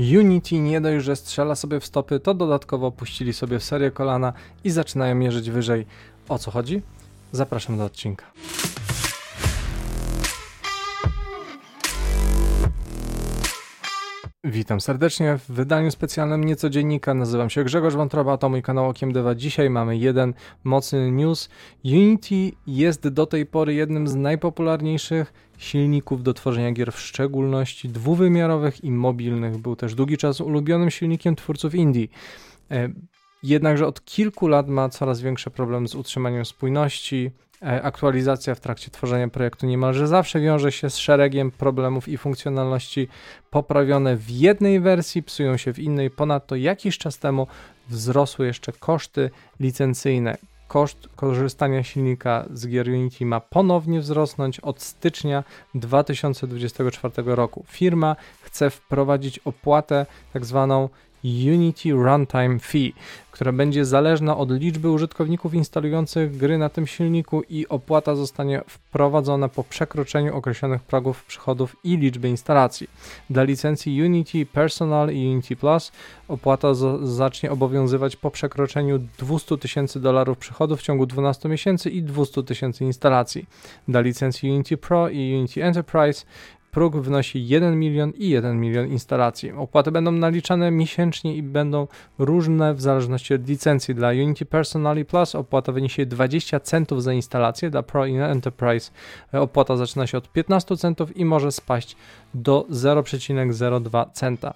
Unity nie dość, że strzela sobie w stopy, to dodatkowo puścili sobie w serię kolana i zaczynają mierzyć wyżej. O co chodzi? Zapraszam do odcinka. Witam serdecznie w wydaniu specjalnym Niecodziennika. Nazywam się Grzegorz Wątroba, to mój kanał Okiem Dewa. Dzisiaj mamy jeden mocny news. Unity jest do tej pory jednym z najpopularniejszych silników do tworzenia gier, w szczególności dwuwymiarowych i mobilnych. Był też długi czas ulubionym silnikiem twórców indie. E, jednakże od kilku lat ma coraz większy problem z utrzymaniem spójności, aktualizacja w trakcie tworzenia projektu niemalże zawsze wiąże się z szeregiem problemów i funkcjonalności poprawione w jednej wersji, psują się w innej. Ponadto jakiś czas temu wzrosły jeszcze koszty licencyjne. Koszt korzystania silnika z gier Unity ma ponownie wzrosnąć od stycznia 2024 roku. Firma chce wprowadzić opłatę tak zwaną Unity Runtime Fee, która będzie zależna od liczby użytkowników instalujących gry na tym silniku i opłata zostanie wprowadzona po przekroczeniu określonych progów przychodów i liczby instalacji. Dla licencji Unity Personal i Unity Plus opłata zacznie obowiązywać po przekroczeniu 200 tysięcy dolarów przychodów w ciągu 12 miesięcy i 200 tysięcy instalacji. Dla licencji Unity Pro i Unity Enterprise Próg wynosi 1 milion i 1 milion instalacji. Opłaty będą naliczane miesięcznie i będą różne w zależności od licencji. Dla Unity Personally Plus opłata wyniesie 20 centów za instalację, dla Pro i Enterprise opłata zaczyna się od 15 centów i może spaść do 0,02 centa.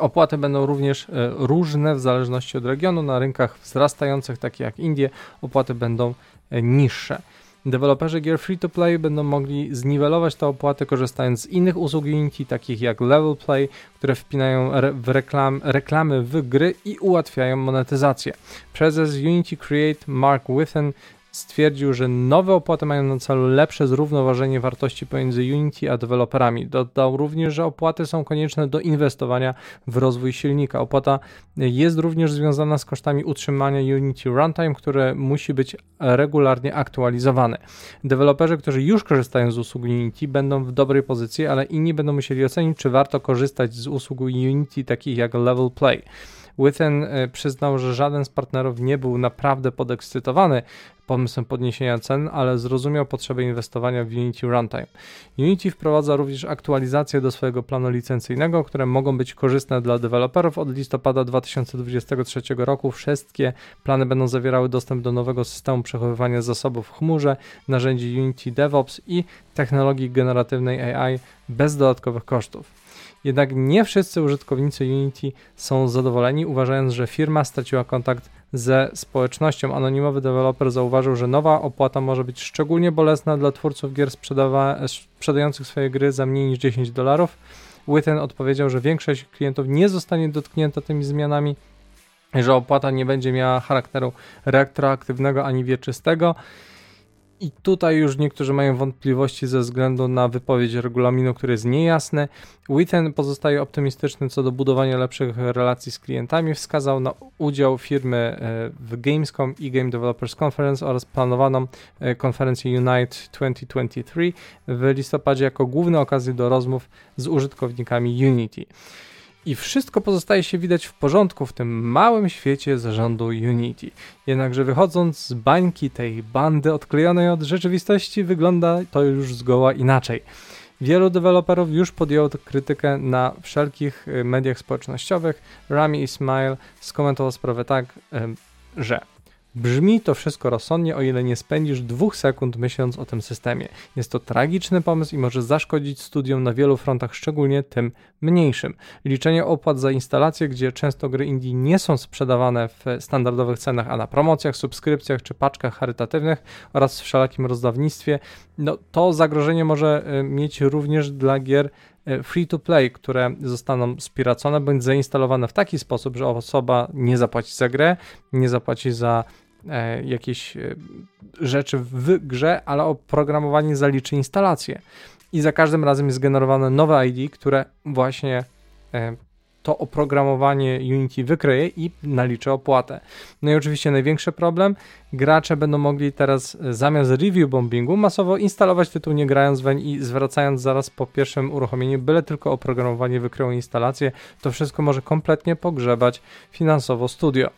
Opłaty będą również e, różne w zależności od regionu. Na rynkach wzrastających, takich jak Indie, opłaty będą e, niższe. Deweloperzy gier free-to-play będą mogli zniwelować te opłaty korzystając z innych usług Unity, takich jak Level Play, które wpinają re w reklam reklamy w gry i ułatwiają monetyzację. Prezes Unity Create Mark Withen stwierdził, że nowe opłaty mają na celu lepsze zrównoważenie wartości pomiędzy Unity a deweloperami. Dodał również, że opłaty są konieczne do inwestowania w rozwój silnika. Opłata jest również związana z kosztami utrzymania Unity Runtime, które musi być regularnie aktualizowane. Deweloperzy, którzy już korzystają z usług Unity będą w dobrej pozycji, ale inni będą musieli ocenić, czy warto korzystać z usług Unity takich jak Level Play. Withen e, przyznał, że żaden z partnerów nie był naprawdę podekscytowany pomysłem podniesienia cen, ale zrozumiał potrzebę inwestowania w Unity Runtime. Unity wprowadza również aktualizacje do swojego planu licencyjnego, które mogą być korzystne dla deweloperów. Od listopada 2023 roku wszystkie plany będą zawierały dostęp do nowego systemu przechowywania zasobów w chmurze, narzędzi Unity DevOps i technologii generatywnej AI bez dodatkowych kosztów. Jednak nie wszyscy użytkownicy Unity są zadowoleni, uważając, że firma straciła kontakt ze społecznością. Anonimowy deweloper zauważył, że nowa opłata może być szczególnie bolesna dla twórców gier sprzedających swoje gry za mniej niż 10 dolarów. Witten odpowiedział, że większość klientów nie zostanie dotknięta tymi zmianami, że opłata nie będzie miała charakteru retroaktywnego ani wieczystego i tutaj już niektórzy mają wątpliwości ze względu na wypowiedź regulaminu, który jest niejasny. Witten pozostaje optymistyczny co do budowania lepszych relacji z klientami. Wskazał na udział firmy e, w Gamescom i Game Developers Conference oraz planowaną e, konferencję Unite 2023 w listopadzie jako główne okazje do rozmów z użytkownikami Unity. I wszystko pozostaje się widać w porządku w tym małym świecie zarządu Unity. Jednakże wychodząc z bańki tej bandy odklejonej od rzeczywistości, wygląda to już zgoła inaczej. Wielu deweloperów już podjęło krytykę na wszelkich y, mediach społecznościowych. Rami Ismail skomentował sprawę tak, że Brzmi to wszystko rozsądnie, o ile nie spędzisz dwóch sekund myśląc o tym systemie. Jest to tragiczny pomysł i może zaszkodzić studiom na wielu frontach, szczególnie tym mniejszym. Liczenie opłat za instalację, gdzie często gry indie nie są sprzedawane w standardowych cenach, a na promocjach, subskrypcjach czy paczkach charytatywnych oraz wszelakim rozdawnictwie, no to zagrożenie może e, mieć również dla gier free to play, które zostaną spiracone bądź zainstalowane w taki sposób, że osoba nie zapłaci za grę, nie zapłaci za e, jakieś e, rzeczy w grze, ale oprogramowanie zaliczy instalację. I za każdym razem jest generowane nowe ID, które właśnie e, to oprogramowanie Unity wykryje i naliczy opłatę. No i oczywiście największy problem gracze będą mogli teraz e, zamiast review bombingu masowo instalować tytuł nie grając weń i zwracając zaraz po pierwszym uruchomieniu, byle tylko oprogramowanie wykryło instalację, to wszystko może kompletnie pogrzebać finansowo studio.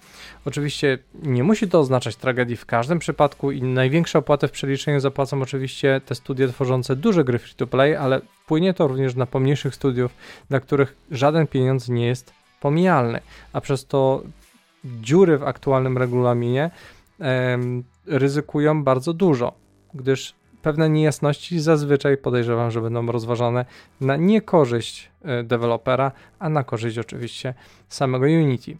Oczywiście nie musi to oznaczać tragedii w każdym przypadku i największe opłaty w przeliczeniu zapłacą oczywiście te studia tworzące duże gry free to play, ale wpłynie to również na pomniejszych studiów, dla których żaden pieniądz nie jest pomijalny, a przez to dziury w aktualnym regulaminie ryzykują bardzo dużo, gdyż pewne niejasności zazwyczaj podejrzewam, że będą rozważane na niekorzyść e, dewelopera, a na korzyść oczywiście samego Unity.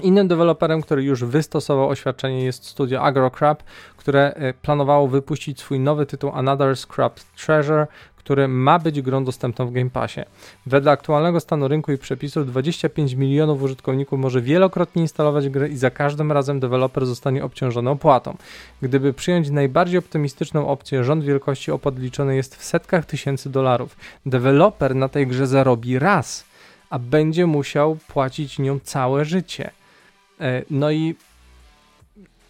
Innym deweloperem, który już wystosował oświadczenie jest studio AgroCrap, które e, planowało wypuścić swój nowy tytuł Another Scrap Treasure, który ma być grą dostępną w Game Passie. Wedle aktualnego stanu rynku i przepisów 25 milionów użytkowników może wielokrotnie instalować grę i za każdym razem deweloper zostanie obciążony opłatą. Gdyby przyjąć najbardziej optymistyczną opcję, rząd wielkości opłat liczony jest w setkach tysięcy dolarów. Deweloper na tej grze zarobi raz, a będzie musiał płacić nią całe życie. E, no i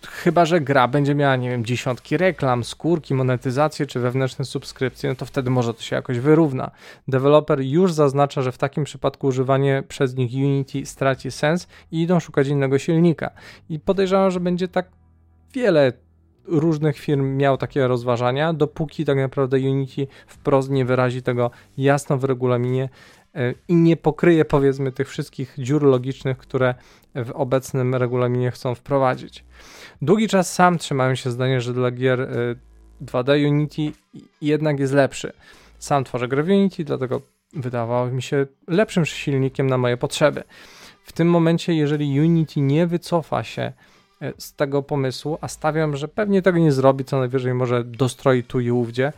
chyba, że gra będzie miała, nie wiem, dziesiątki reklam, skórki, monetyzację czy wewnętrzne subskrypcje, no to wtedy może to się jakoś wyrówna. Deweloper już zaznacza, że w takim przypadku używanie przez nich Unity straci sens i idą szukać innego silnika. I podejrzewam, że będzie tak wiele różnych firm miał takie rozważania, dopóki tak naprawdę Unity wprost nie wyrazi tego jasno w regulaminie i nie pokryje powiedzmy tych wszystkich dziur logicznych, które w obecnym regulaminie chcą wprowadzić. Długi czas sam trzymałem się zdania, że dla gier 2D y, Unity jednak jest lepszy. Sam tworzę grę w Unity, dlatego wydawało mi się lepszym silnikiem na moje potrzeby. W tym momencie, jeżeli Unity nie wycofa się y, z tego pomysłu, a stawiam, że pewnie tego nie zrobi, co najwyżej może dostroi tu i ówdzie,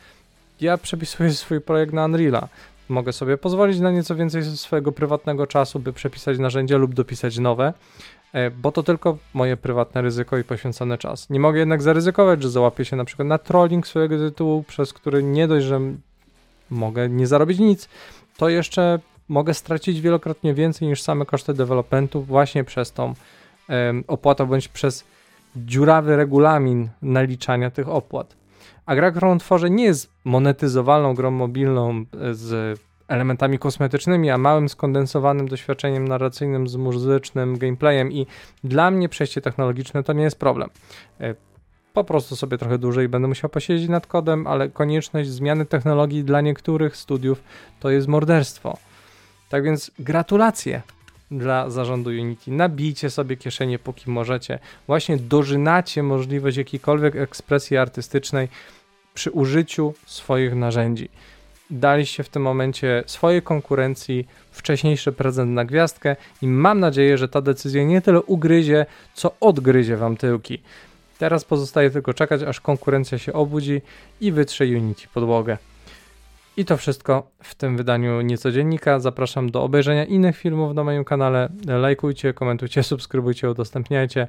ja przepisuję swój projekt na Unreala. Mogę sobie pozwolić na nieco więcej swojego prywatnego czasu, by przepisać narzędzia lub dopisać nowe, e, bo to tylko moje prywatne ryzyko i poświęcony czas. Nie mogę jednak zaryzykować, że załapię się na przykład na trolling swojego tytułu, przez który nie dość, że mogę nie zarobić nic, to jeszcze mogę stracić wielokrotnie więcej niż same koszty developmentu właśnie przez tą opłatę bądź przez dziurawy regulamin naliczania tych opłat. A gra, którą tworzę, nie jest monetyzowalną grą mobilną e, z elementami kosmetycznymi, a małym skondensowanym doświadczeniem narracyjnym z muzycznym gameplayem i dla mnie przejście technologiczne to nie jest problem. E, po prostu sobie trochę dłużej będę musiał posiedzieć nad kodem, ale konieczność zmiany technologii dla niektórych studiów to jest morderstwo. Tak więc gratulacje dla zarządu Unity. Nabijcie sobie kieszenie póki możecie. Właśnie dożynacie możliwość jakiejkolwiek ekspresji artystycznej przy użyciu swoich narzędzi. Daliście w tym momencie swojej konkurencji wcześniejszy prezent na gwiazdkę i mam nadzieję, że ta decyzja nie tyle ugryzie, co odgryzie wam tyłki. Teraz pozostaje tylko czekać, aż konkurencja się obudzi i wytrze Unity podłogę. I to wszystko w tym wydaniu Niecodziennika. Zapraszam do obejrzenia innych filmów na moim kanale. Lajkujcie, komentujcie, subskrybujcie, udostępniajcie.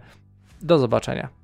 Do zobaczenia.